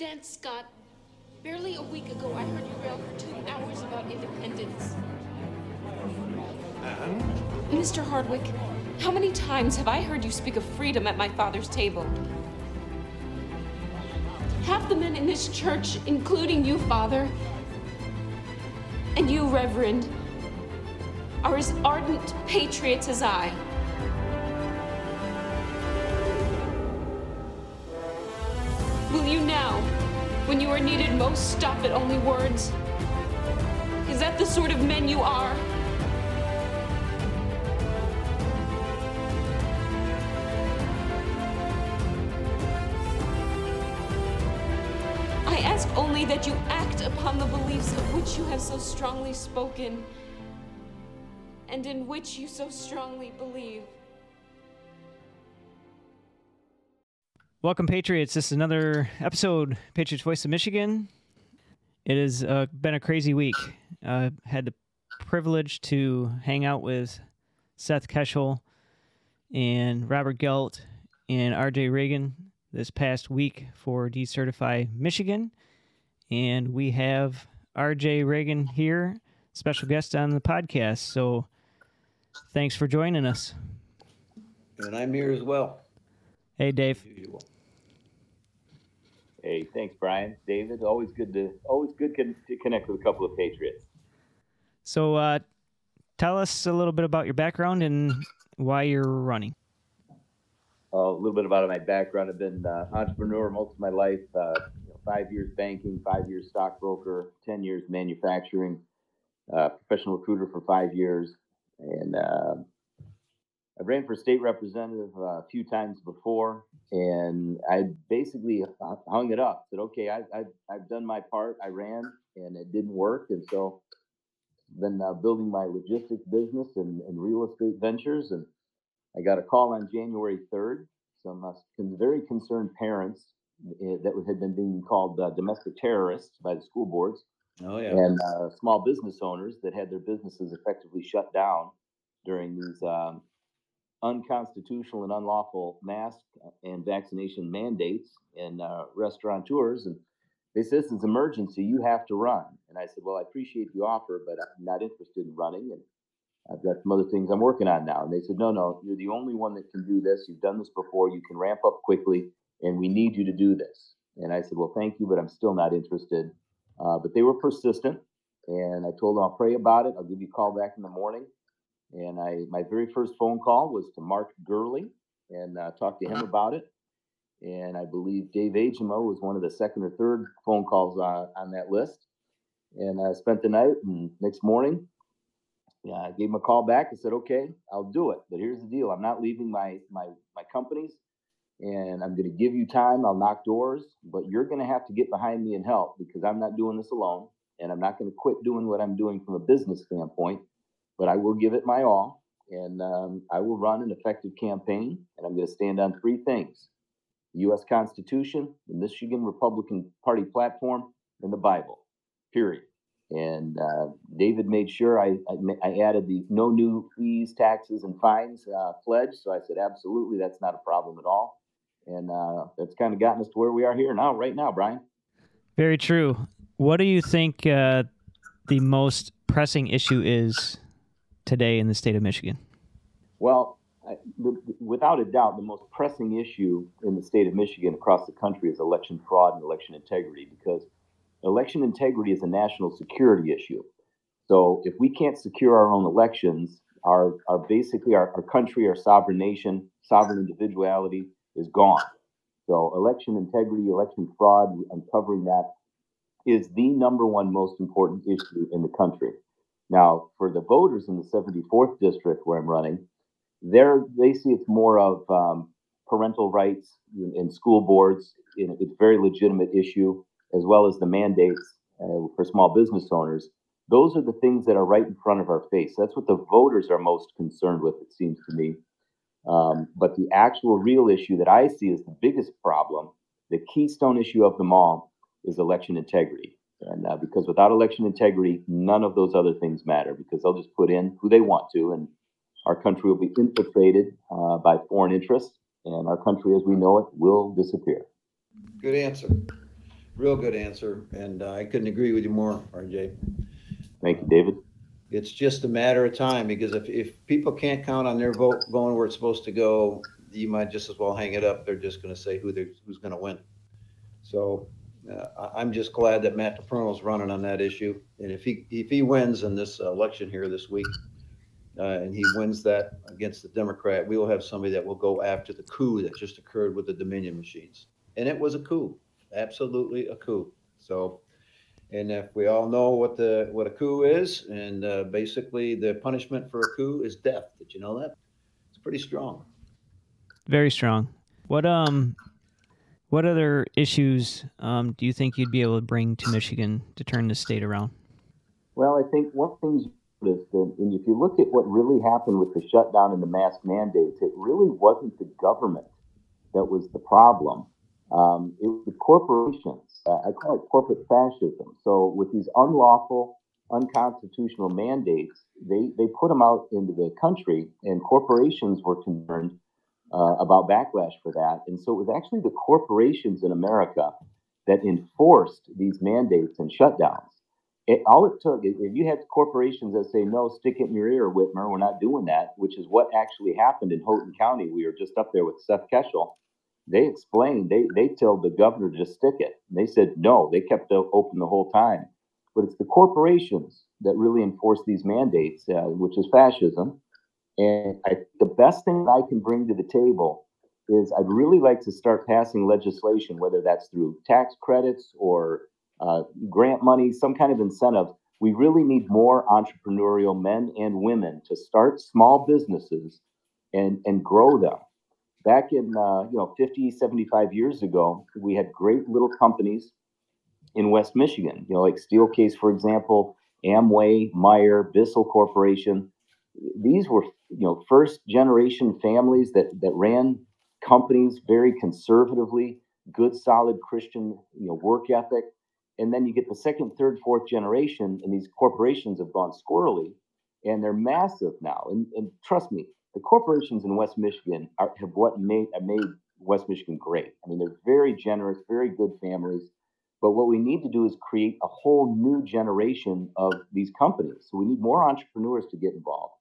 Dan Scott, barely a week ago I heard you rail for two hours about independence. And? Mr. Hardwick, how many times have I heard you speak of freedom at my father's table? Half the men in this church, including you, Father, and you, Reverend, are as ardent patriots as I. when you are needed most, stop at only words? Is that the sort of men you are? I ask only that you act upon the beliefs of which you have so strongly spoken and in which you so strongly believe. Welcome, Patriots. This is another episode, Patriots Voice of Michigan. It has uh, been a crazy week. Uh, had the privilege to hang out with Seth Keshel and Robert Gelt and RJ Regan this past week for Decertify Michigan. And we have RJ Regan here, special guest on the podcast. So thanks for joining us. And I'm here as well. Hey, Dave. Hey, thanks, Brian. David, always good to always good con- to connect with a couple of Patriots. So uh, tell us a little bit about your background and why you're running. Uh, a little bit about my background. I've been uh, entrepreneur most of my life. Uh, you know, five years banking, five years stockbroker, ten years manufacturing, uh, professional recruiter for five years, and uh, I ran for state representative uh, a few times before, and I basically hung it up. Said, "Okay, I, I, I've done my part. I ran, and it didn't work, and so been uh, building my logistics business and, and real estate ventures. And I got a call on January 3rd. Some uh, very concerned parents uh, that had been being called uh, domestic terrorists by the school boards Oh yeah. and uh, small business owners that had their businesses effectively shut down during these um, unconstitutional and unlawful mask and vaccination mandates and uh, restaurateurs. And they said, "This is emergency. You have to run." And I said, "Well, I appreciate the offer, but I'm not interested in running, and I've got some other things I'm working on now." And they said, "No, no, you're the only one that can do this. You've done this before. You can ramp up quickly, and we need you to do this." And I said, "Well, thank you, but I'm still not interested." Uh, but they were persistent, and I told them I'll pray about it. I'll give you a call back in the morning. And I, my very first phone call was to Mark Gurley and uh, talked to him about it. And I believe Dave Agema was one of the second or third phone calls on, on that list. And I spent the night, and next morning, yeah, I gave him a call back and said, "Okay, I'll do it. But here's the deal: I'm not leaving my my my companies, and I'm going to give you time. I'll knock doors, but you're going to have to get behind me and help because I'm not doing this alone, and I'm not going to quit doing what I'm doing from a business standpoint. But I will give it my all, and um, I will run an effective campaign, and I'm going to stand on three things: the U.S. Constitution, the Michigan Republican Party platform, and the Bible. Period. And uh, David made sure I, I, I added the no new fees, taxes, and fines uh, pledge. So I said, absolutely, that's not a problem at all. And uh, that's kind of gotten us to where we are here now, right now, Brian. Very true. What do you think uh, the most pressing issue is today in the state of Michigan? Well, I, without a doubt, the most pressing issue in the state of Michigan across the country is election fraud and election integrity because election integrity is a national security issue. So if we can't secure our own elections, our, our basically our, our country, our sovereign nation, sovereign individuality is gone. So election integrity, election fraud, uncovering that is the number one most important issue in the country. Now, for the voters in the 74th district where I'm running, they're, they see it's more of um, parental rights in, in school boards. It- It's a very legitimate issue, as well as the mandates uh, for small business owners. Those are the things that are right in front of our face. That's what the voters are most concerned with, it seems to me. Um, but the actual real issue that I see as the biggest problem, the keystone issue of them all, is election integrity. And uh, because without election integrity, none of those other things matter because they'll just put in who they want to, and our country will be infiltrated uh, by foreign interests, and our country as we know it will disappear. Good answer. Real good answer, and uh, I couldn't agree with you more, RJ. Thank you, David. It's just a matter of time because if, if people can't count on their vote going where it's supposed to go, you might just as well hang it up. They're just going to say who they're, who's going to win. So uh, I'm just glad that Matt is running on that issue. And if he if he wins in this election here this week, uh, and he wins that against the Democrat, we will have somebody that will go after the coup that just occurred with the Dominion machines. And it was a coup, absolutely a coup. So, and if we all know what the what a coup is, and uh, basically the punishment for a coup is death. Did you know that? It's pretty strong. Very strong. What um, what other issues um, do you think you'd be able to bring to Michigan to turn the state around? Well, I think one thing is that, and if you look at what really happened with the shutdown and the mask mandates, it really wasn't the government that was the problem. Um, it was the corporations. Uh, I call it corporate fascism. So with these unlawful, unconstitutional mandates, they, they put them out into the country, and corporations were concerned uh, about backlash for that. And so it was actually the corporations in America that enforced these mandates and shutdowns. It, all it took, if you had corporations that say, no, stick it in your ear, Whitmer, we're not doing that, which is what actually happened in Houghton County. We were just up there with Seth Keshel. They explained, they, they told the governor to stick it. And they said, no, they kept it open the whole time. But it's the corporations that really enforce these mandates, uh, which is fascism. And I, the best thing I can bring to the table is I'd really like to start passing legislation, whether that's through tax credits or uh, grant money, some kind of incentive. We really need more entrepreneurial men and women to start small businesses and, and grow them. Back in, uh, you know, 50, 75 years ago, we had great little companies in West Michigan, you know, like Steelcase, for example, Amway, Meijer, Bissell Corporation. These were, you know, first generation families that, that ran companies very conservatively, good, solid Christian, you know, work ethic and then you get the second, third, fourth generation, and these corporations have gone squirrely, and they're massive now. And, and trust me, the corporations in West Michigan are, have what made have made West Michigan great. I mean, they're very generous, very good families. But what we need to do is create a whole new generation of these companies. So we need more entrepreneurs to get involved.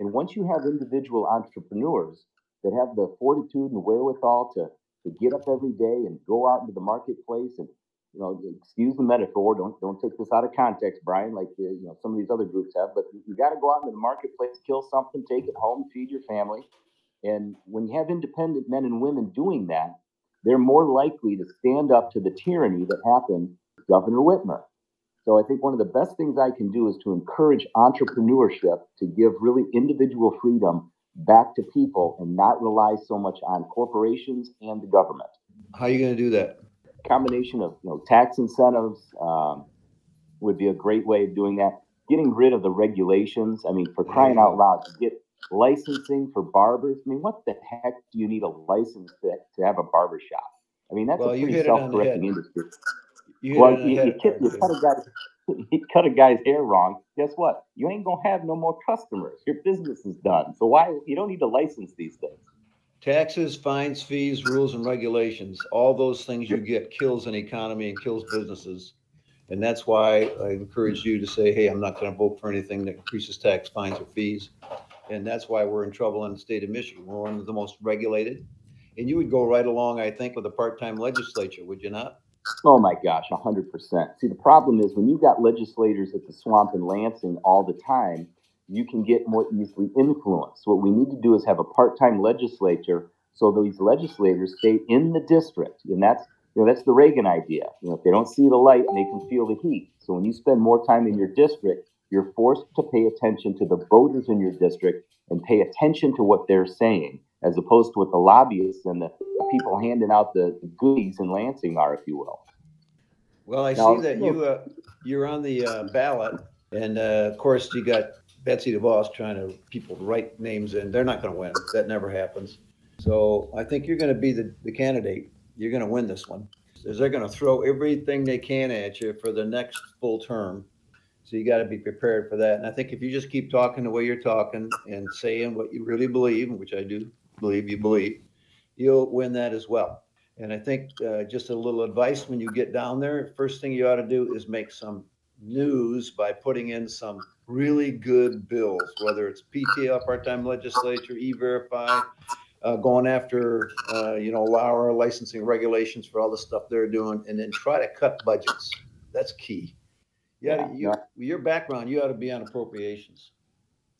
And once you have individual entrepreneurs that have the fortitude and wherewithal to, to get up every day and go out into the marketplace and you know, excuse the metaphor. Don't don't take this out of context, Brian. Like the, you know some of these other groups have, but you got to go out into the marketplace, kill something, take it home, feed your family. And when you have independent men and women doing that, they're more likely to stand up to the tyranny that happened Governor Whitmer. So I think one of the best things I can do is to encourage entrepreneurship to give really individual freedom back to people and not rely so much on corporations and the government. How are you going to do that? combination of you know tax incentives um, would be a great way of doing that. Getting rid of the regulations. I mean, for crying out loud, to get licensing for barbers. I mean, what the heck do you need a license to, to have a barber shop? I mean, that's well, a pretty self-correcting industry. You well, you, you, cut, you, cut a guy, you cut a guy's hair wrong. Guess what? You ain't gonna have no more customers. Your business is done. So why you don't need to license these things? Taxes, fines, fees, rules, and regulations, all those things you get kills an economy and kills businesses. And that's why I encourage you to say, hey, I'm not going to vote for anything that increases tax, fines, or fees. And that's why we're in trouble in the state of Michigan. We're one of the most regulated. And you would go right along, I think, with a part-time legislature, would you not? Oh my gosh, 100%. See, the problem is when you've got legislators at the swamp in Lansing all the time, you can get more easily influenced. What we need to do is have a part-time legislature so these legislators stay in the district, and that's you know that's the Reagan idea. You know, if they don't see the light, they can feel the heat. So when you spend more time in your district, you're forced to pay attention to the voters in your district and pay attention to what they're saying, as opposed to what the lobbyists and the, people handing out the, the, goodies in Lansing are, if you will. Well, I now, see that you uh, you're on the uh, ballot, and uh, of course you got Betsy DeVos trying to people write names in. They're not going to win. That never happens. So I think you're going to be the, the candidate. You're going to win this one. Is they're going to throw everything they can at you for the next full term. So you got to be prepared for that. And I think if you just keep talking the way you're talking and saying what you really believe, which I do believe you believe, you'll win that as well. And I think uh, just a little advice when you get down there, first thing you ought to do is make some news by putting in some really good bills, whether it's PTL, part-time legislature, E-Verify, uh, going after, uh, you know, our licensing regulations for all the stuff they're doing, and then try to cut budgets. That's key. Yeah, you, your background, you ought to be on appropriations.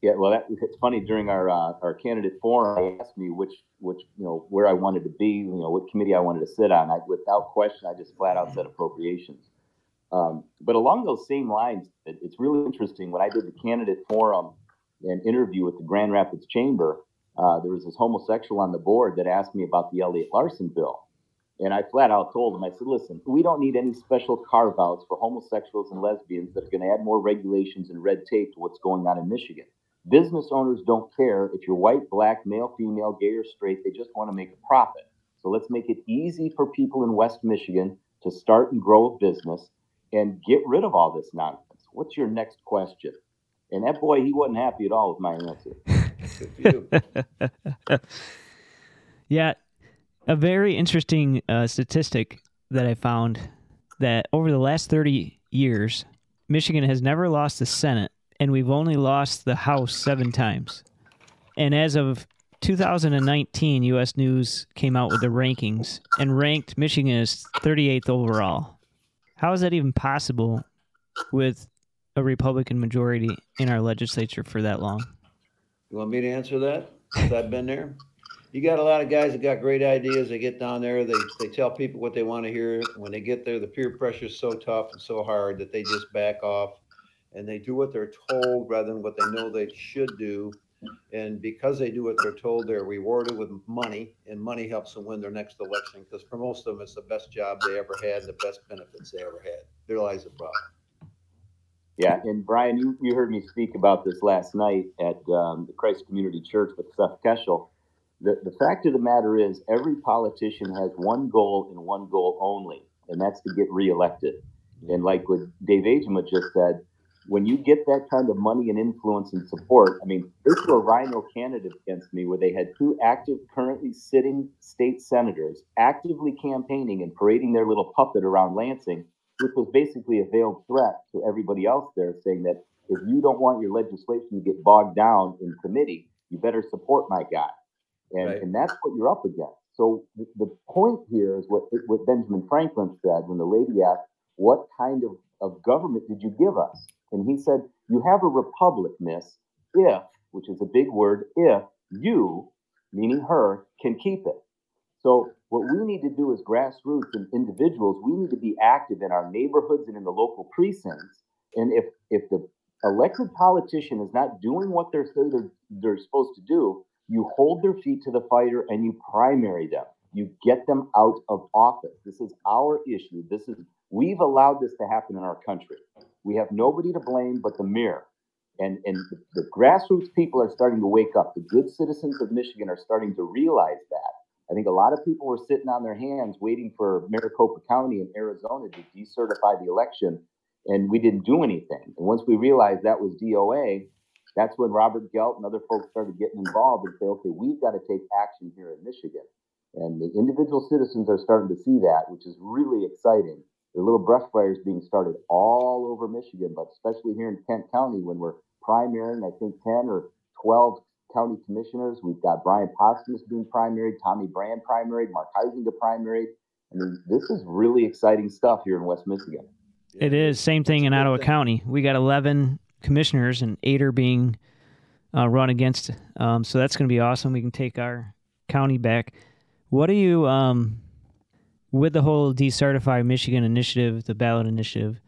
Yeah, well, that, it's funny. During our uh, our candidate forum, they asked me which which you know where I wanted to be, you know, what committee I wanted to sit on. I, without question, I just flat out said appropriations. Um, but along those same lines, it, it's really interesting. When I did the candidate forum and interview with the Grand Rapids Chamber, uh, there was this homosexual on the board that asked me about the Elliott-Larsen bill. And I flat out told him, I said, listen, we don't need any special carve outs for homosexuals and lesbians that are going to add more regulations and red tape to what's going on in Michigan. Business owners don't care if you're white, black, male, female, gay, or straight. They just want to make a profit. So let's make it easy for people in West Michigan to start and grow a business and get rid of all this nonsense. What's your next question? And that boy, he wasn't happy at all with my answer. yeah, a very interesting uh, statistic that I found that over the last 30 years, Michigan has never lost the Senate, and we've only lost the House seven times. And as of 2019, U.S. News came out with the rankings and ranked Michigan as 38th overall. How is that even possible with a Republican majority in our legislature for that long? You want me to answer that? Because I've been there. You got a lot of guys that got great ideas. They get down there, they, they tell people what they want to hear. When they get there, the peer pressure is so tough and so hard that they just back off and they do what they're told rather than what they know they should do. And because they do what they're told, they're rewarded with money, and money helps them win their next election. Because for most of them, it's the best job they ever had, and the best benefits they ever had. There lies the problem. Yeah, and Brian, you, you heard me speak about this last night at um, the Christ Community Church with Seth Keshel. The, the fact of the matter is, every politician has one goal and one goal only, and that's to get reelected. And like what Dave Agema just said, when you get that kind of money and influence and support, I mean, they threw a rhino candidate against me where they had two active, currently sitting state senators actively campaigning and parading their little puppet around Lansing, which was basically a veiled threat to everybody else there, saying that if you don't want your legislation to get bogged down in committee, you better support my guy. And, right. and that's what you're up against. So the, the point here is what, what Benjamin Franklin said when the lady asked, What kind of, of government did you give us? And he said, You have a republic, miss, if, which is a big word, if you, meaning her, can keep it. So, what we need to do as grassroots and individuals, we need to be active in our neighborhoods and in the local precincts. And if, if the elected politician is not doing what they're, they're, they're supposed to do, you hold their feet to the fire and you primary them. You get them out of office. This is our issue. This is we've allowed this to happen in our country. We have nobody to blame but the mirror. And, and the, the grassroots people are starting to wake up. The good citizens of Michigan are starting to realize that. I think a lot of people were sitting on their hands waiting for Maricopa County in Arizona to decertify the election, and we didn't do anything. And once we realized that was DOA, that's when Robert Gelt and other folks started getting involved and say, okay, we've got to take action here in Michigan. And the individual citizens are starting to see that, which is really exciting. There are little brush fires being started all over Michigan, but especially here in Kent County when we're primarying, I think 10 or 12 county commissioners. We've got Bryan Posthumus being primaried, Tommy Brann primaried, Mark Huizenga primaried. I mean, this is really exciting stuff here in West Michigan. It is. Same thing in Ottawa thing. County. We got 11 commissioners, and eight are being uh, run against. Um, so that's going to be awesome. We can take our county back. What do you, um, with the whole decertify Michigan initiative, the ballot initiative,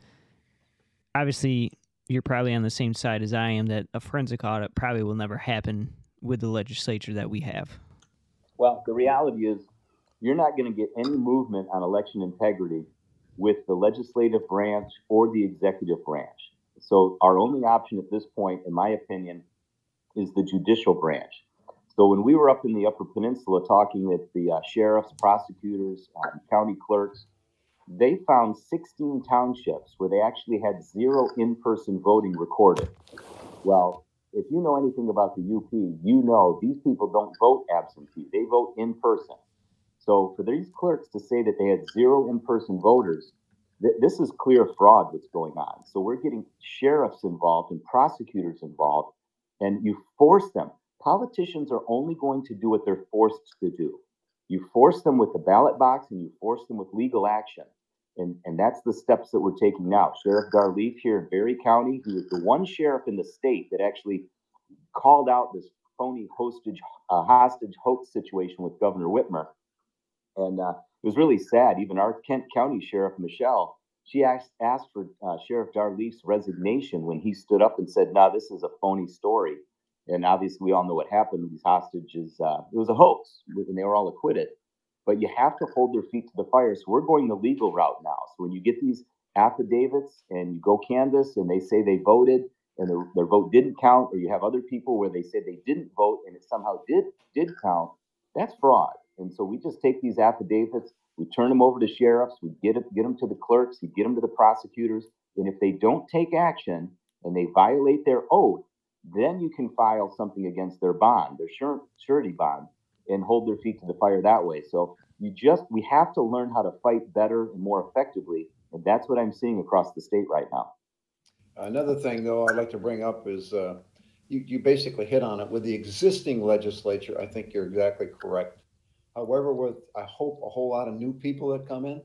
obviously you're probably on the same side as I am that a forensic audit probably will never happen with the legislature that we have. Well, the reality is you're not going to get any movement on election integrity with the legislative branch or the executive branch. So, our only option at this point, in my opinion, is the judicial branch. So when we were up in the Upper Peninsula talking with the uh, sheriffs, prosecutors, um, county clerks, they found 16 townships where they actually had zero in-person voting recorded. Well, if you know anything about the UP, you know these people don't vote absentee; they vote in person. So for these clerks to say that they had zero in-person voters, th- this is clear fraud what's going on. So we're getting sheriffs involved and prosecutors involved, and you force them. Politicians are only going to do what they're forced to do. You force them with the ballot box and you force them with legal action. And, and that's the steps that we're taking now. Sheriff Dar Leaf here in Barry County, who is the one sheriff in the state that actually called out this phony hostage, uh, hostage hoax situation with Governor Whitmer. And uh, it was really sad. Even our Kent County Sheriff, Michelle, she asked, asked for uh, Sheriff Dar Leaf's resignation when he stood up and said, nah, this is a phony story. And obviously, we all know what happened. With these hostages, uh, it was a hoax, and they were all acquitted. But you have to hold their feet to the fire. So we're going the legal route now. So when you get these affidavits and you go canvass and they say they voted and their, their vote didn't count, or you have other people where they say they didn't vote and it somehow did did count, that's fraud. And so we just take these affidavits, we turn them over to sheriffs, we get it, get them to the clerks, we get them to the prosecutors, and if they don't take action and they violate their oath, then you can file something against their bond, their surety bond, and hold their feet to the fire that way. So you just we have to learn how to fight better and more effectively, and that's what I'm seeing across the state right now. Another thing, though, I'd like to bring up is uh, you, you basically hit on it with the existing legislature. I think you're exactly correct. However, with I hope a whole lot of new people that come in,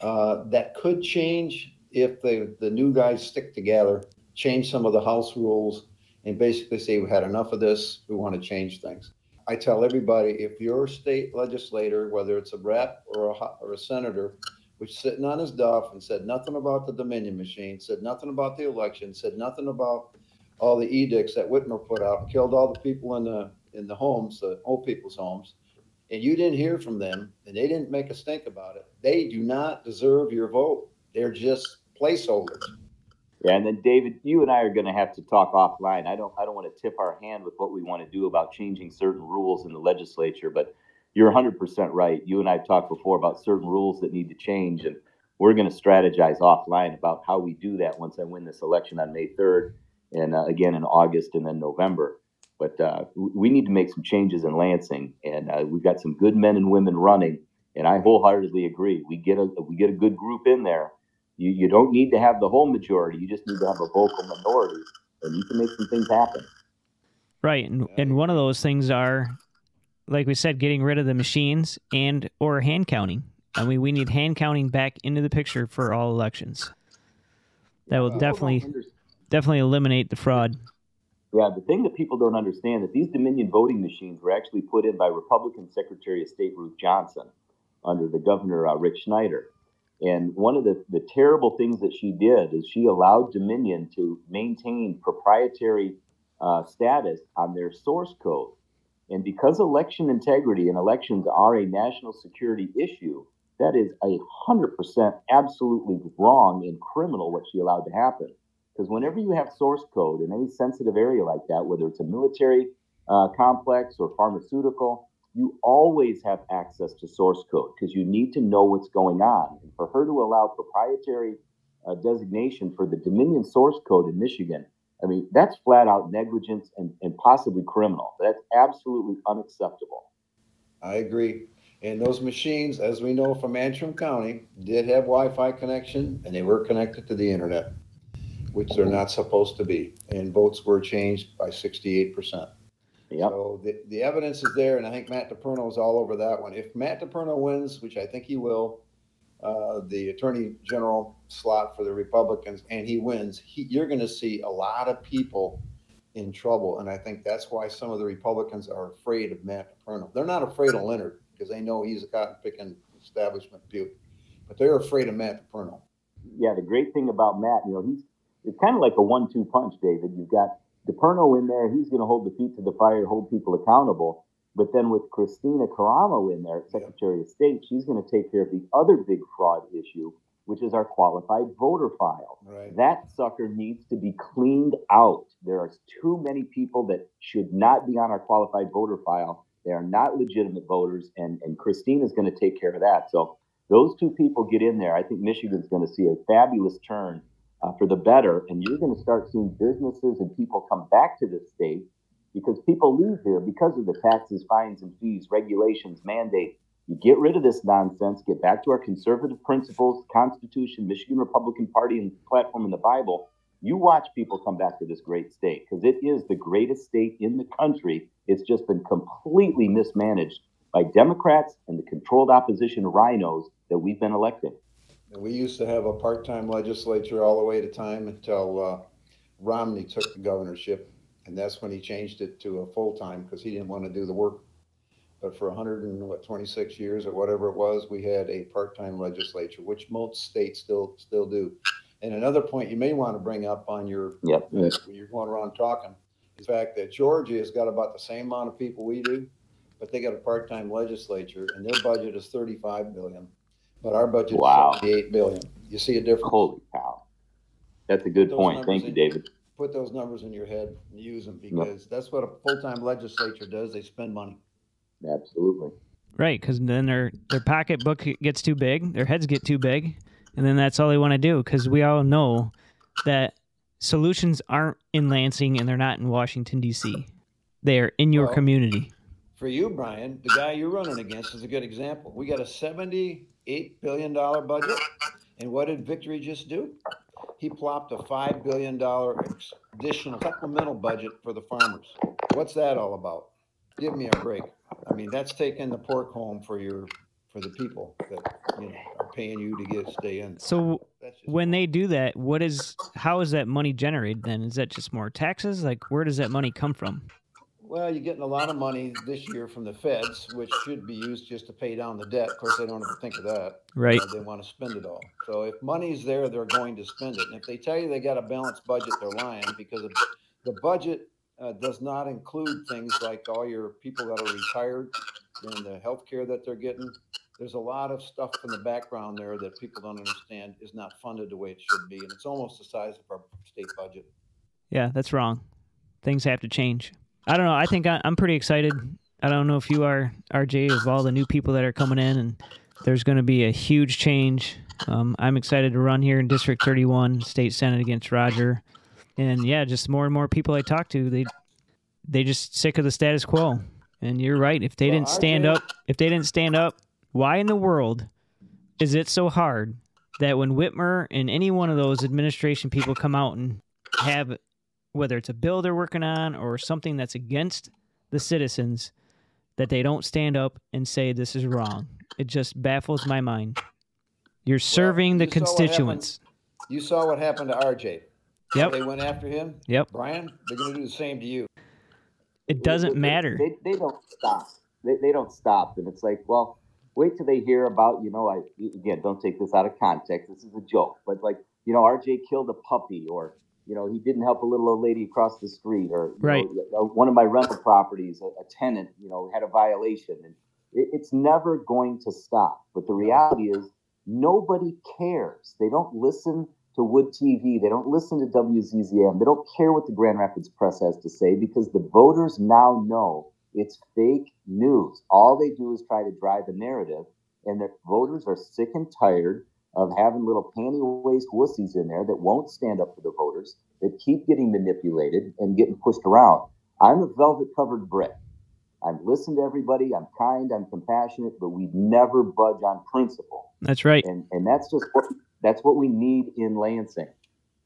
uh, that could change if the the new guys stick together, change some of the house rules, and basically say we had enough of this. We want to change things. I tell everybody if your state legislator, whether it's a rep or a or a senator, was sitting on his duff and said nothing about the Dominion machine, said nothing about the election, said nothing about all the edicts that Whitmer put out, killed all the people in the in the homes, the old people's homes, and you didn't hear from them, and they didn't make a stink about it. They do not deserve your vote. They're just placeholders. Yeah, and then David, you and I are going to have to talk offline. I don't, I don't want to tip our hand with what we want to do about changing certain rules in the legislature, but you're 100% right. You and I have talked before about certain rules that need to change, and we're going to strategize offline about how we do that once I win this election on May 3rd, and uh, again in August and then November. But uh, we need to make some changes in Lansing, and uh, we've got some good men and women running. And I wholeheartedly agree. We get a we get a good group in there you, you don't need to have the whole majority. You just need to have a vocal minority, and you can make some things happen. Right, and and one of those things are, like we said, getting rid of the machines and or hand counting. I mean, we need hand counting back into the picture for all elections. That will definitely definitely eliminate the fraud. Yeah, the thing that people don't understand that these Dominion voting machines were actually put in by Republican Secretary of State Ruth Johnson under the governor uh, Rick Snyder. And one of the, the terrible things that she did is she allowed Dominion to maintain proprietary uh, status on their source code. And because election integrity and elections are a national security issue, that is a hundred percent absolutely wrong and criminal what she allowed to happen. Because whenever you have source code in any sensitive area like that, whether it's a military uh, complex or pharmaceutical, you always have access to source code because you need to know what's going on. And for her to allow proprietary uh, designation for the Dominion source code in Michigan, I mean, that's flat out negligence and, and possibly criminal. That's absolutely unacceptable. I agree. And those machines, as we know from Antrim County, did have Wi Fi connection and they were connected to the internet, which they're not supposed to be. And votes were changed by 68%. Yep. So the, the evidence is there, and I think Matt DePerno is all over that one. If Matt DePerno wins, which I think he will, uh, the attorney general slot for the Republicans, and he wins, he, you're going to see a lot of people in trouble. And I think that's why some of the Republicans are afraid of Matt DePerno. They're not afraid of Leonard because they know he's a cotton picking establishment beauty, but they're afraid of Matt DePerno. Yeah, the great thing about Matt, you know, he's it's kind of like a one-two punch, David. You've got DePerno in there, he's going to hold the feet to the fire, hold people accountable. But then with Kristina Karamo in there, Secretary of State, she's going to take care of the other big fraud issue, which is our qualified voter file. Right. That sucker needs to be cleaned out. There are too many people that should not be on our qualified voter file. They are not legitimate voters, and, and Christine is going to take care of that. So those two people get in there. I think Michigan's going to see a fabulous turn uh, for the better. And you're going to start seeing businesses and people come back to this state because people leave here because of the taxes, fines, and fees, regulations, mandates, You get rid of this nonsense, get back to our conservative principles, Constitution, Michigan Republican Party, and platform in the Bible. You watch people come back to this great state because it is the greatest state in the country. It's just been completely mismanaged by Democrats and the controlled opposition rhinos that we've been electing. We used to have a part-time legislature all the way to time until uh, Romney took the governorship, and that's when he changed it to a full-time because he didn't want to do the work. But for 100 and what 26 years or whatever it was, we had a part-time legislature, which most states still still do. And another point you may want to bring up on your Yep. when you're going around talking is the fact that Georgia has got about the same amount of people we do, but they got a part-time legislature and their budget is 35 billion, but our budget Wow. is 78 billion. You see a difference? Holy cow. That's a good point. Thank you, in- David. Put those numbers in your head and use them because that's what a full-time legislature does. They spend money. Absolutely. Right, because then their their pocketbook gets too big, their heads get too big, and then that's all they want to do. Because we all know that solutions aren't in Lansing and they're not in Washington D.C. They are in your Well- community. For you, Brian, the guy you're running against is a good example. We got a seventy-eight billion dollar budget, and what did Victory just do? He plopped a five billion dollar additional supplemental budget for the farmers. What's that all about? Give me a break. I mean, that's taking the pork home for your, for the people that, you know, are paying you to get, stay in. So when they do that, what is how is that money generated? Then is that just more taxes? Like where does that money come from? Well, you're getting a lot of money this year from the feds, which should be used just to pay down the debt. Of course, they don't ever think of that. Right. They want to spend it all. So if money's there, they're going to spend it. And if they tell you they got a balanced budget, they're lying because the budget uh, does not include things like all your people that are retired and the health care that they're getting. There's a lot of stuff in the background there that people don't understand is not funded the way it should be. And it's almost the size of our state budget. Yeah, that's wrong. Things have to change. I don't know. I think I, I'm pretty excited. I don't know if you are, RJ, of all the new people that are coming in, and there's going to be a huge change. Um, I'm excited to run here in District 31, State Senate against Roger, and yeah, just more and more people I talk to, they they just sick of the status quo. And you're right. If they Well, didn't stand RJ up, if they didn't stand up, why in the world is it so hard that when Whitmer and any one of those administration people come out and have whether it's a bill they're working on or something that's against the citizens that they don't stand up and say this is wrong. It just baffles my mind. You're serving the you saw what happened- constituents. You saw what happened to RJ. Yep. They went after him. Yep. Brian, they're going to do the same to you. It doesn't They- they- matter. They, they don't stop. They, they don't stop. And it's like, well, wait till they hear about, you know, I again, don't take this out of context. This is a joke. But like, you know, RJ killed a puppy or, you know, he didn't help a little old lady across the street or, you Right. know, uh, one of my rental properties, a, a tenant, you know, had a violation. And it, it's never going to stop. But the reality is, nobody cares. They don't listen to Wood TV. They don't listen to WZZM. They don't care what the Grand Rapids Press has to say because the voters now know it's fake news. All they do is try to drive a narrative, and the voters are sick and tired of having little panty-waist wussies in there that won't stand up for the voters, that keep getting manipulated and getting pushed around. I'm a velvet-covered brick. I listen to everybody. I'm kind. I'm compassionate, but we never budge on principle That's right. and and that's just what that's what we need in Lansing.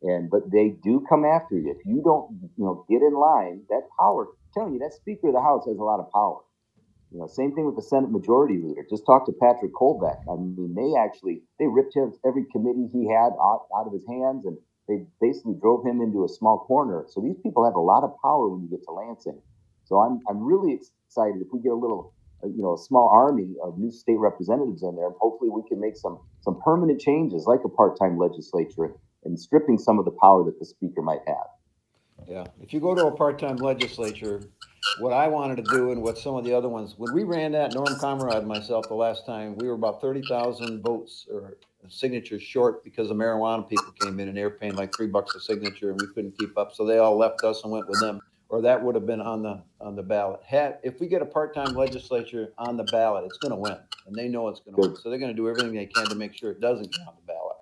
And but they do come after you if you don't you know get in line. That power, I'm telling you, that Speaker of the House has a lot of power. You know, same thing with the Senate Majority Leader. Just talk to Patrick Colbeck. I mean, they actually they ripped him every committee he had out, out of his hands, and they basically drove him into a small corner. So these people have a lot of power when you get to Lansing. So I'm I'm really excited if we get a little uh, you know a small army of new state representatives in there. Hopefully, we can make some some permanent changes, like a part-time legislature, and stripping some of the power that the speaker might have. Yeah, if you go to a part-time legislature, what I wanted to do and what some of the other ones, when we ran that, Norm Comrade and myself, the last time, we were about thirty thousand votes or signatures short because the marijuana people came in and they were paying like three bucks a signature and we couldn't keep up, so they all left us and went with them. Or that would have been on the, on the ballot. Had, if we get a part-time legislature on the ballot, it's gonna win, and they know it's gonna win, so they're gonna do everything they can to make sure it doesn't get on the ballot.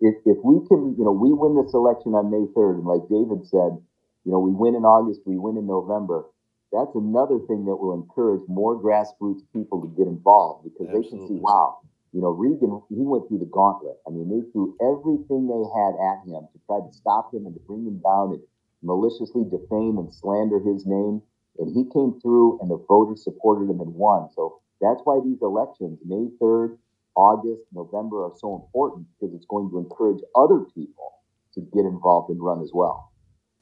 If if we can, you know, we win this election on May third, and like David said, you know, we win in August, we win in November. That's another thing that will encourage more grassroots people to get involved because Absolutely. they can see, wow, you know, Regan, he went through the gauntlet. I mean, they threw everything they had at him to try to stop him and to bring him down and maliciously defame and slander his name. And he came through and the voters supported him and won. So that's why these elections, May 3rd, August, November, are so important because it's going to encourage other people to get involved and run as well.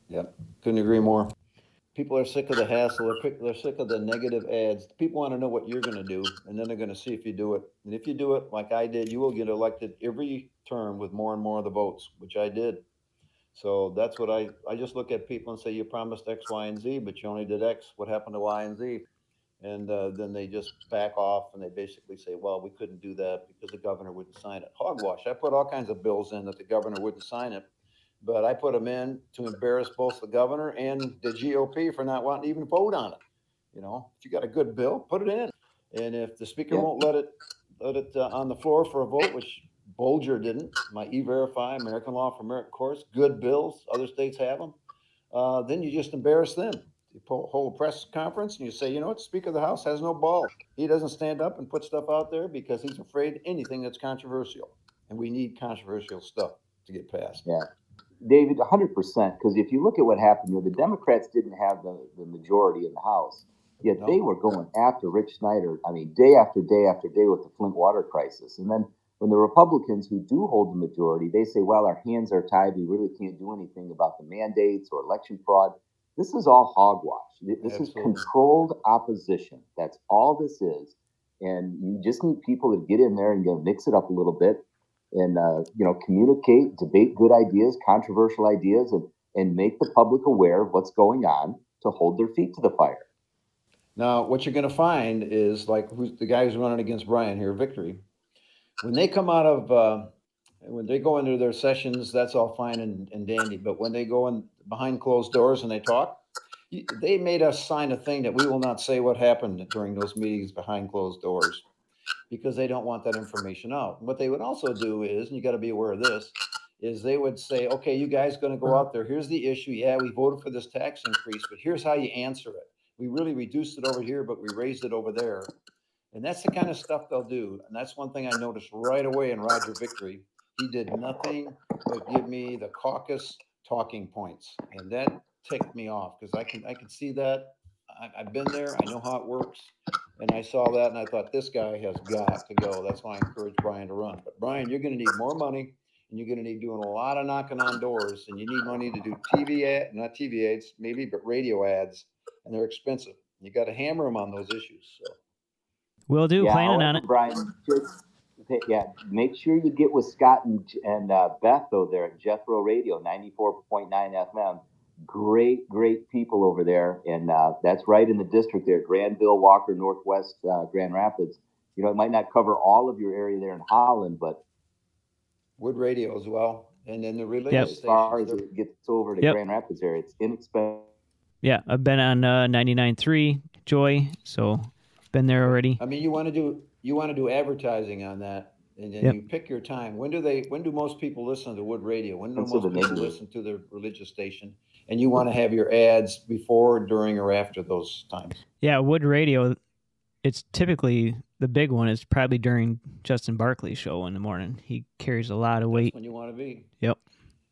Yep, couldn't agree more. People are sick of the hassle. They're, they're sick of the negative ads. People want to know what you're going to do, and then they're going to see if you do it. And if you do it like I did, you will get elected every term with more and more of the votes, which I did. So that's what I, I just look at people and say, you promised X, Y, and Z, but you only did X. What happened to Y and Z? And uh, then they just back off and they basically say, well, we couldn't do that because the governor wouldn't sign it. Hogwash. I put all kinds of bills in that the governor wouldn't sign it, but I put them in to embarrass both the governor and the GOP for not wanting to even vote on it. You know, if you got a good bill, put it in. And if the speaker yeah. won't let it let it uh, on the floor for a vote, which Bolger didn't. My E-Verify, American Law for American Courts, good bills. Other states have them. Uh, then you just embarrass them. You pull, hold a press conference and you say, you know what, Speaker of the House has no balls. He doesn't stand up and put stuff out there because he's afraid anything that's controversial. And we need controversial stuff to get passed. Yeah. David, 100%. Because if you look at what happened, you know, the Democrats didn't have the, the majority in the House, yet no. they were going after Rich Snyder, I mean, day after day after day with the Flint water crisis. And then when the Republicans who do hold the majority, they say, well, our hands are tied. We really can't do anything about the mandates or election fraud. This is all hogwash. This Absolutely. is controlled opposition. That's all this is. And you just need people to get in there and you know, mix it up a little bit and, uh, you know, communicate, debate good ideas, controversial ideas, and, and make the public aware of what's going on to hold their feet to the fire. Now, what you're going to find is like who's the guy who's running against Brian here, Victory when they come out of uh, when they go into their sessions, that's all fine and, and dandy. But when they go in behind closed doors and they talk, they made us sign a thing that we will not say what happened during those meetings behind closed doors because they don't want that information out. What they would also do is, and you got to be aware of this, is they would say, okay, you guys going to go mm-hmm. out there. Here's the issue. Yeah, we voted for this tax increase, but here's how you answer it. We really reduced it over here, but we raised it over there. And that's the kind of stuff they'll do. And that's one thing I noticed right away in Roger Victory. He did nothing but give me the caucus talking points. And that ticked me off because I can I can see that. I, I've been there. I know how it works. And I saw that and I thought this guy has got to go. That's why I encouraged Brian to run. But Brian, you're going to need more money and you're going to need doing a lot of knocking on doors and you need money to do TV ads, not TV ads, maybe, but radio ads, and they're expensive. You got to hammer them on those issues. So. Will do. Yeah, Planning on it. Brian, just, yeah, make sure you get with Scott and, and uh, Beth though there at Jethro Radio, 94.9 FM. Great, great people over there. And uh, that's right in the district there, Grandville, Walker, Northwest, uh, Grand Rapids. You know, it might not cover all of your area there in Holland, but Wood Radio as well. And then the relay yep. as far as it gets over to yep. Grand Rapids area, it's inexpensive. Yeah, I've been on uh, 99.3 Joy, so been there already. I mean, you want to do you want to do advertising on that, and then yep. you pick your time. When do they? When do most people listen to Wood Radio? When do most people listen to the religious station? And you want to have your ads before, during, or after those times. Yeah, Wood Radio. It's typically the big one is probably during Justin Barclay's show in the morning. He carries a lot of weight. That's when you want to be. Yep.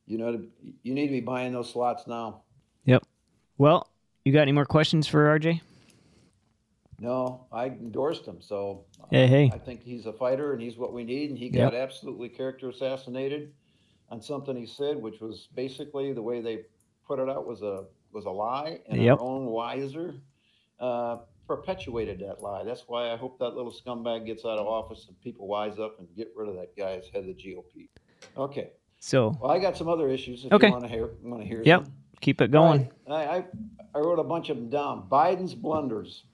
You know, you need to be buying those slots now. Yep. Well, you got any more questions for RJ? No, I endorsed him. So hey, hey. I think he's a fighter and he's what we need. And he got yep. absolutely character assassinated on something he said, which was basically the way they put it out was a was a lie, and yep. our own Weiser uh, perpetuated that lie. That's why I hope that little scumbag gets out of office and people wise up and get rid of that guy as head of the GOP. Okay. So well, I got some other issues. If okay. you want to hear, want to hear. Yep. Them. Keep it going. I, I I wrote a bunch of them down. Biden's blunders.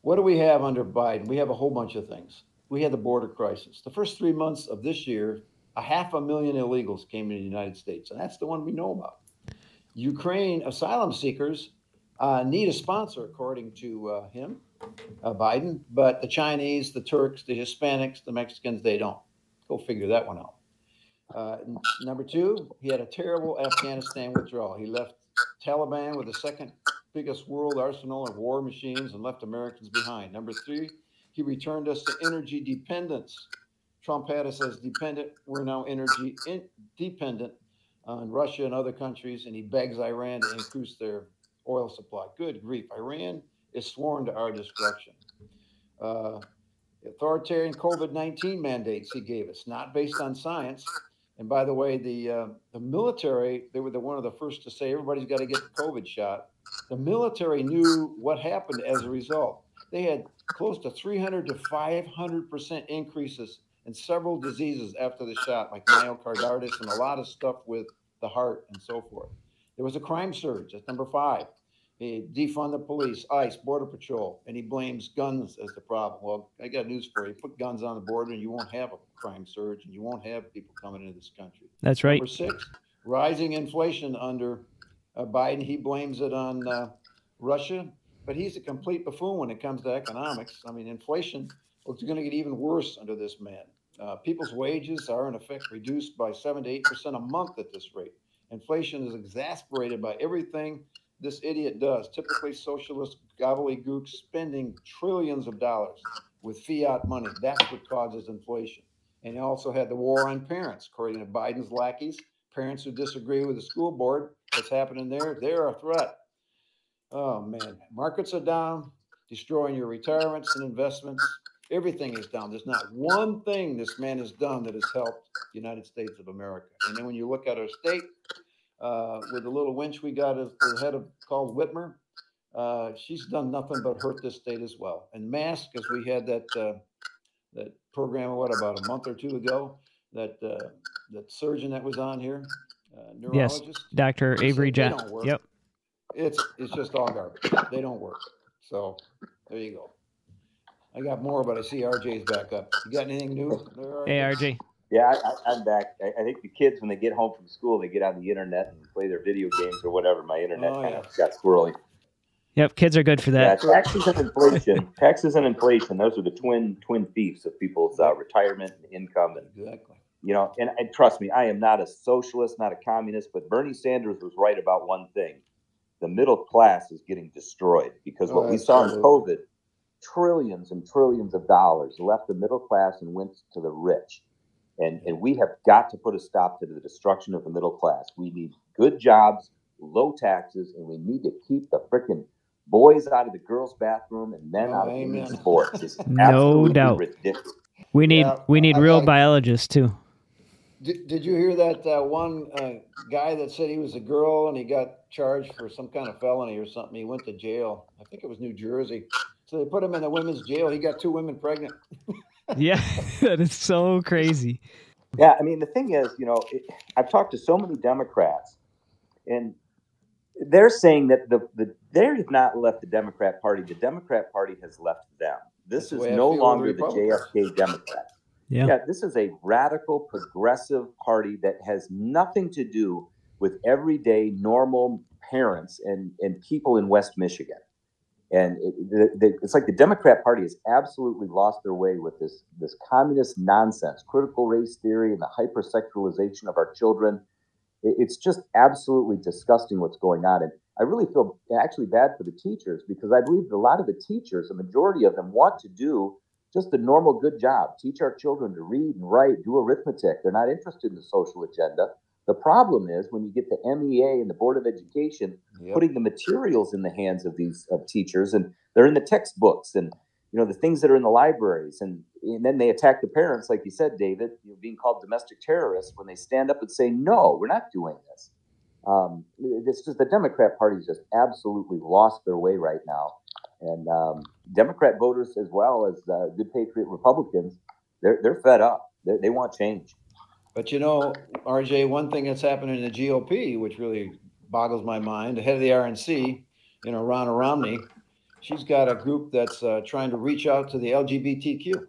What do we have under Biden? We have a whole bunch of things. We had the border crisis. The first three months of this year, a half a million illegals came into the United States, and that's the one we know about. Ukraine asylum seekers uh, need a sponsor, according to uh, him, uh, Biden, but the Chinese, the Turks, the Hispanics, the Mexicans, they don't. Go figure that one out. Uh, number two, he had a terrible Afghanistan withdrawal. He left Taliban with the second biggest world arsenal of war machines and left Americans behind. Number three, he returned us to energy dependence. Trump had us as dependent. We're now energy dependent on Russia and other countries, and he begs Iran to increase their oil supply. Good grief. Iran is sworn to our destruction. Uh, authoritarian COVID 19 mandates he gave us, not based on science. And by the way, the, uh, the military, they were the, one of the first to say everybody's got to get the COVID shot. The military knew what happened as a result. They had close to 300 to 500% increases in several diseases after the shot, like myocarditis and a lot of stuff with the heart and so forth. There was a crime surge. That's number five. He defund the police, ICE, Border Patrol, and he blames guns as the problem. Well, I got news for you. Put guns on the border, and you won't have a crime surge, and you won't have people coming into this country. That's right. Number six, rising inflation under uh, Biden. He blames it on uh, Russia, but he's a complete buffoon when it comes to economics. I mean, inflation is going to get even worse under this man. Uh, people's wages are in effect reduced by seven to eight percent a month at this rate. Inflation is exasperated by everything this idiot does. Typically, socialist gobbledygook spending trillions of dollars with fiat money. That's what causes inflation. And he also had the war on parents, according to Biden's lackeys. Parents who disagree with the school board, what's happening there, they're a threat. Oh man, markets are down, destroying your retirements and investments. Everything is down. There's not one thing this man has done that has helped the United States of America. And then when you look at our state, uh, with the little winch we got as the head of called Whitmer, uh, she's done nothing but hurt this state as well. And mask, as we had that uh, that program, what about a month or two ago, that uh, that surgeon that was on here, uh, neurologist. Yes, Dr. Avery Jack. Yep. It's it's just all garbage. They don't work. So there you go. I got more, but I see RJ's back up. You got anything new? There, RJ? Hey, RJ. Yeah, I, am back. I, I, think the kids, when they get home from school, they get on the internet and play their video games or whatever. My internet oh, kind yeah. of got squirrely. Yep, kids are good for that. Yeah, taxes and inflation. taxes and inflation. Those are the twin twin thieves of people's uh, retirement and income. And exactly. You know, and, and trust me, I am not a socialist, not a communist, but Bernie Sanders was right about one thing: the middle class is getting destroyed because what oh, we saw in COVID, trillions and trillions of dollars left the middle class and went to the rich and, and we have got to put a stop to the destruction of the middle class. We need good jobs, low taxes, and we need to keep the freaking boys out of the girls' bathroom and men oh, out of women's sports. It's no doubt. Ridiculous. We need yeah, we need I, real I, biologists too. Did, did you hear that uh, one uh, guy that said he was a girl and he got charged for some kind of felony or something? He went to jail. I think it was New Jersey. So they put him in the women's jail. He got two women pregnant. yeah, that is so crazy. Yeah, I mean, the thing is, you know, it, I've talked to so many Democrats, and they're saying that the, the they have not left the Democrat Party. The Democrat Party has left them. This That's is no longer the, the JFK Democrat. Yeah. yeah, this is a radical, progressive party that has nothing to do with everyday, normal parents and, and people in West Michigan. And it, the, the, it's like the Democrat Party has absolutely lost their way with this this communist nonsense, critical race theory, and the hypersexualization of our children. It, it's just absolutely disgusting what's going on. And I really feel actually bad for the teachers because I believe a lot of the teachers, a majority of them, want to do just a normal good job, teach our children to read and write, do arithmetic. They're not interested in the social agenda. The problem is when you get the MEA and the Board of Education yep. putting the materials in the hands of these of teachers, and they're in the textbooks and you know the things that are in the libraries, and, and then they attack the parents, like you said, David, you know, being called domestic terrorists when they stand up and say, "No, we're not doing this." Um, it's just the Democrat Party's just absolutely lost their way right now, and um, Democrat voters as well as uh, good patriot Republicans, they're they're fed up. They're, they want change. But you know, RJ, one thing that's happening in the GOP, which really boggles my mind, the head of the RNC, you know, Ronna Romney, she's got a group that's uh, trying to reach out to the LGBTQ.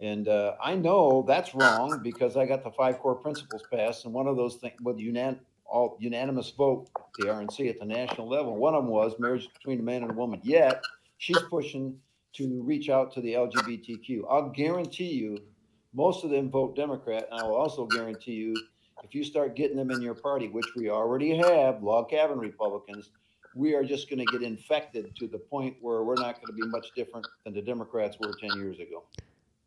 And uh, I know that's wrong because I got the five core principles passed, and one of those things with unan- all unanimous vote, the RNC at the national level, one of them was marriage between a man and a woman. Yet she's pushing to reach out to the LGBTQ. I'll guarantee you most of them vote Democrat. And I will also guarantee you, if you start getting them in your party, which we already have, log cabin Republicans, we are just going to get infected to the point where we're not going to be much different than the Democrats were 10 years ago.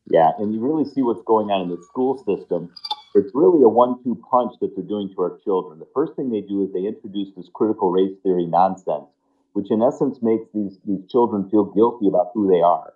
Yeah, and you really see what's going on in the school system. It's really a one two punch that they're doing to our children. The first thing they do is they introduce this critical race theory nonsense, which in essence makes these, these children feel guilty about who they are.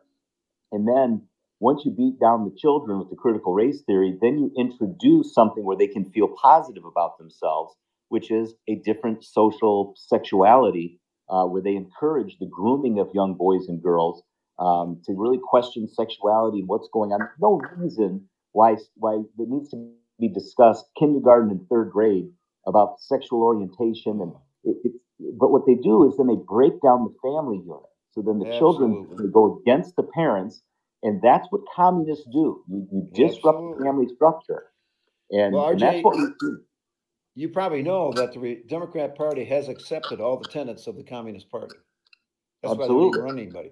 And then once you beat down the children with the critical race theory, then you introduce something where they can feel positive about themselves, which is a different social sexuality, uh, where they encourage the grooming of young boys and girls um, to really question sexuality and what's going on. There's no reason why why it needs to be discussed kindergarten and third grade about sexual orientation and it, it's but what they do is then they break down the family unit. So then the Absolutely. children they go against the parents and that's what communists do. You, you disrupt Absolutely. the family structure. And, well, RJ, and that's what we do. You probably know that the Democrat Party has accepted all the tenets of the Communist Party. That's Absolutely. why they don't run anybody.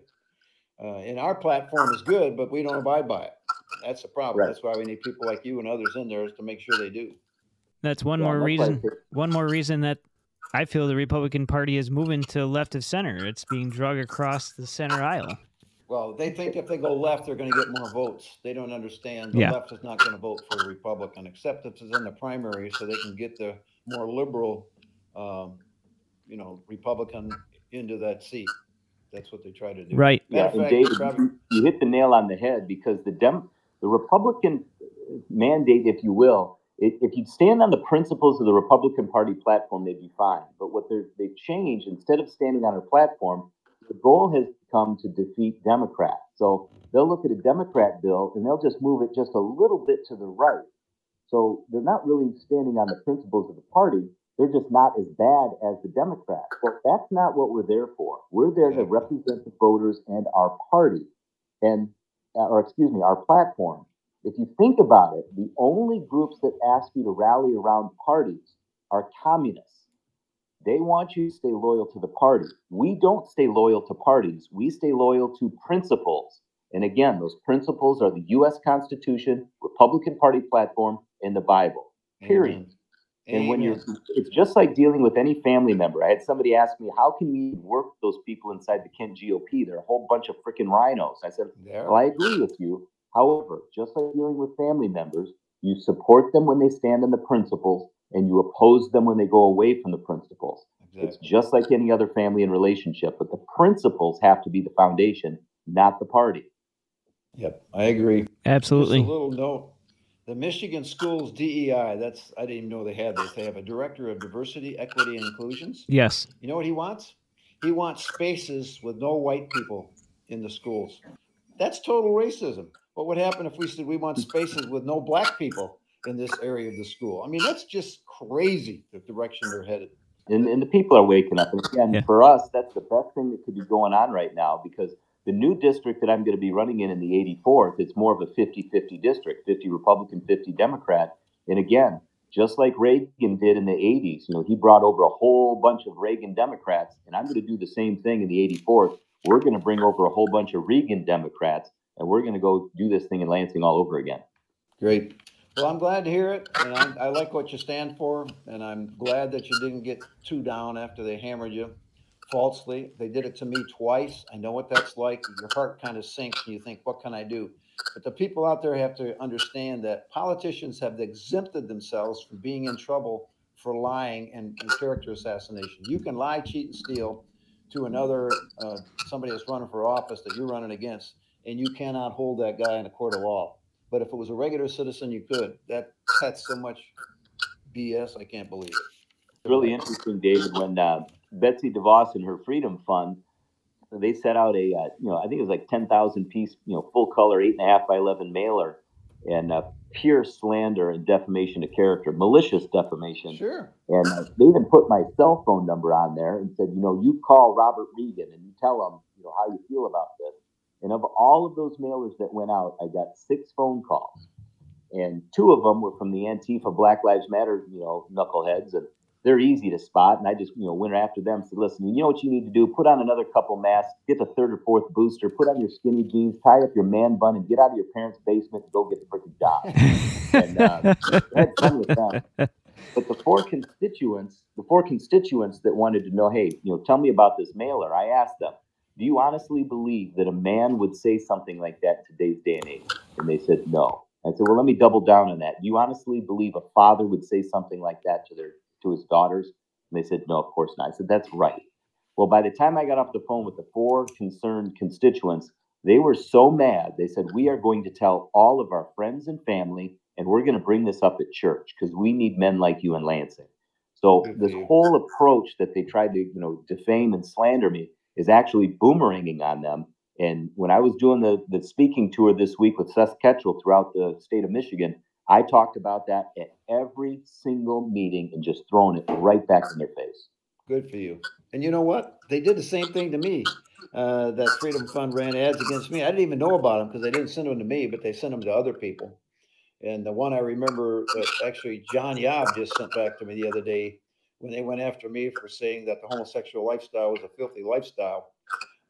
Uh, and our platform is good, but we don't abide by it. That's the problem. Right. That's why we need people like you and others in there is to make sure they do. That's one yeah, more reason. One more reason that I feel the Republican Party is moving to left of center. It's being drug across the center aisle. Well, they think if they go left, they're going to get more votes. They don't understand the yeah. left is not going to vote for a Republican, except if it's in the primary, so they can get the more liberal, um, you know, Republican into that seat. That's what they try to do. Right. yeah, and David, probably... you hit the nail on the head because the Dem, the Republican mandate, if you will, if you'd stand on the principles of the Republican Party platform, they'd be fine. But what they've changed, instead of standing on a platform, the goal has come to defeat Democrats. So they'll look at a Democrat bill and they'll just move it just a little bit to the right. So they're not really standing on the principles of the party. They're just not as bad as the Democrats. But that's not what we're there for. We're there to represent the voters and our party, and uh, or excuse me, our platform. If you think about it, the only groups that ask you to rally around parties are communists. They want you to stay loyal to the party. We don't stay loyal to parties. We stay loyal to principles. And again, those principles are the US Constitution, Republican Party platform, and the Bible. Period. Amen. And when you're, it's just like dealing with any family member. I had somebody ask me, how can we work those people inside the Kent GOP? They're a whole bunch of freaking RINOs. I said, well, I agree with you. However, just like dealing with family members, you support them when they stand on the principles and you oppose them when they go away from the principles. Exactly. It's just like any other family and relationship, but the principles have to be the foundation, not the party. Yep, I agree. Absolutely. Just a little note. The Michigan Schools DEI, that's I didn't even know they had this. They have a director of diversity, equity, and inclusions. Yes. You know what he wants? He wants spaces with no white people in the schools. That's total racism. What would happen if we said we want spaces with no black people in this area of the school. I mean, that's just crazy the direction they're headed. And, and the people are waking up. And again, yeah. for us, that's the best thing that could be going on right now because the new district that I'm going to be running in in the 84th, it's more of a 50 50 district 50 Republican, 50 Democrat. And again, just like Reagan did in the 80s, you know, he brought over a whole bunch of Reagan Democrats. And I'm going to do the same thing in the 84th. We're going to bring over a whole bunch of Reagan Democrats and we're going to go do this thing in Lansing all over again. Great. Well, I'm glad to hear it, and I, I like what you stand for, and I'm glad that you didn't get too down after they hammered you falsely. They did it to me twice. I know what that's like. Your heart kind of sinks, and you think, "What can I do?" But the people out there have to understand that politicians have exempted themselves from being in trouble for lying and, and character assassination. You can lie, cheat, and steal to another uh, somebody that's running for office that you're running against, and you cannot hold that guy in a court of law. But if it was a regular citizen, you could. That that's so much BS. I can't believe it. It's really interesting, David, when uh, Betsy DeVos and her Freedom Fund, they set out a, uh, you know, I think it was like 10,000 piece, you know, full color, eight and a half by 11 mailer and uh, pure slander and defamation of character, malicious defamation. Sure. And uh, they even put my cell phone number on there and said, you know, you call Robert Regan and you tell him, you know, how you feel about this. And of all of those mailers that went out, I got six phone calls. And two of them were from the Antifa Black Lives Matter, you know, knuckleheads. And they're easy to spot. And I just, you know, went after them. Said, listen, you know what you need to do? Put on another couple masks, get the third or fourth booster, put on your skinny jeans, tie up your man bun, and get out of your parents' basement and go get the freaking job. and uh, I had fun with them. but the four constituents, the four constituents that wanted to know, hey, you know, tell me about this mailer. I asked them, do you honestly believe that a man would say something like that in today's day and age? And they said no. I said, well, let me double down on that. Do you honestly believe a father would say something like that to their to his daughters? And they said, no, of course not. I said, that's right. Well, by the time I got off the phone with the four concerned constituents, they were so mad. They said, we are going to tell all of our friends and family, and we're going to bring this up at church because we need men like you in Lansing. So this whole approach that they tried to, you know, defame and slander me is actually boomeranging on them. And when I was doing the, the speaking tour this week with Seth Keshel throughout the state of Michigan, I talked about that at every single meeting and just throwing it right back in their face. Good for you. And you know what? They did the same thing to me. Uh, that Freedom Fund ran ads against me. I didn't even know about them because they didn't send them to me, but they sent them to other people. And the one I remember that actually John Yob just sent back to me the other day when they went after me for saying that the homosexual lifestyle was a filthy lifestyle.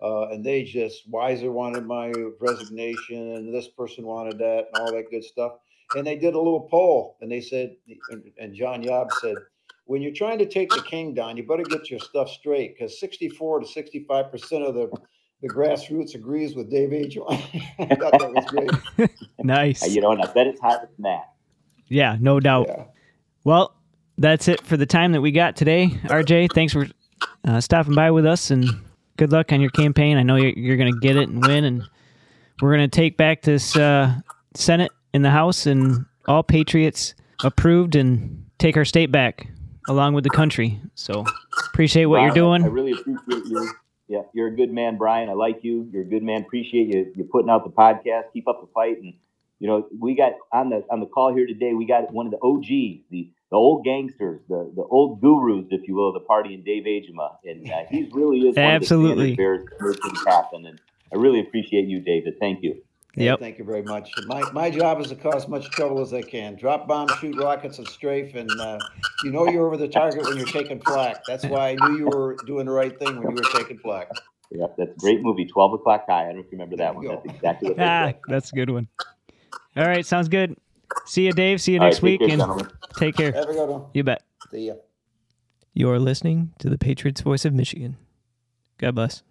Uh, and they just Weiser wanted my resignation, and this person wanted that, and all that good stuff. And they did a little poll, and they said, and, and John Yob said, when you're trying to take the king down, you better get your stuff straight because 64 to 65 percent of the the grassroots agrees with Dave Agema. I thought that was great. Nice. You know, and I bet it's higher than that. Yeah, no doubt. Yeah. Well, that's it for the time that we got today. RJ, thanks for uh, stopping by with us and good luck on your campaign. I know you're, you're going to get it and win, and we're going to take back this uh, Senate in the House and all patriots approved and take our state back along with the country. So appreciate what you're doing. I really appreciate you. Yeah, you're a good man, Brian. I like you. You're a good man. Appreciate you. You're putting out the podcast. Keep up the fight. And you know, we got on the on the call here today. We got one of the OGs, the the old gangsters, the the old gurus, if you will, the party, and Dave Agema, And uh, he really is one Absolutely. of the standard bearers to things happen. And I really appreciate you, David. Thank you. Hey, Yep. Thank you very much. My, my job is to cause much trouble as I can. Drop bombs, shoot rockets, and strafe. And uh, you know you're over the target when you're taking flak. That's why I knew you were doing the right thing when you were taking flak. Yeah, that's a great movie, Twelve O'clock High. I don't know if you remember that There one. you go. That's exactly what Ah, that's a good one. All right, sounds good. See you, Dave. See you next take week, care, and gentlemen. take care. Have a good one. You bet. See ya. You're listening to the Patriots Voice of Michigan. God bless.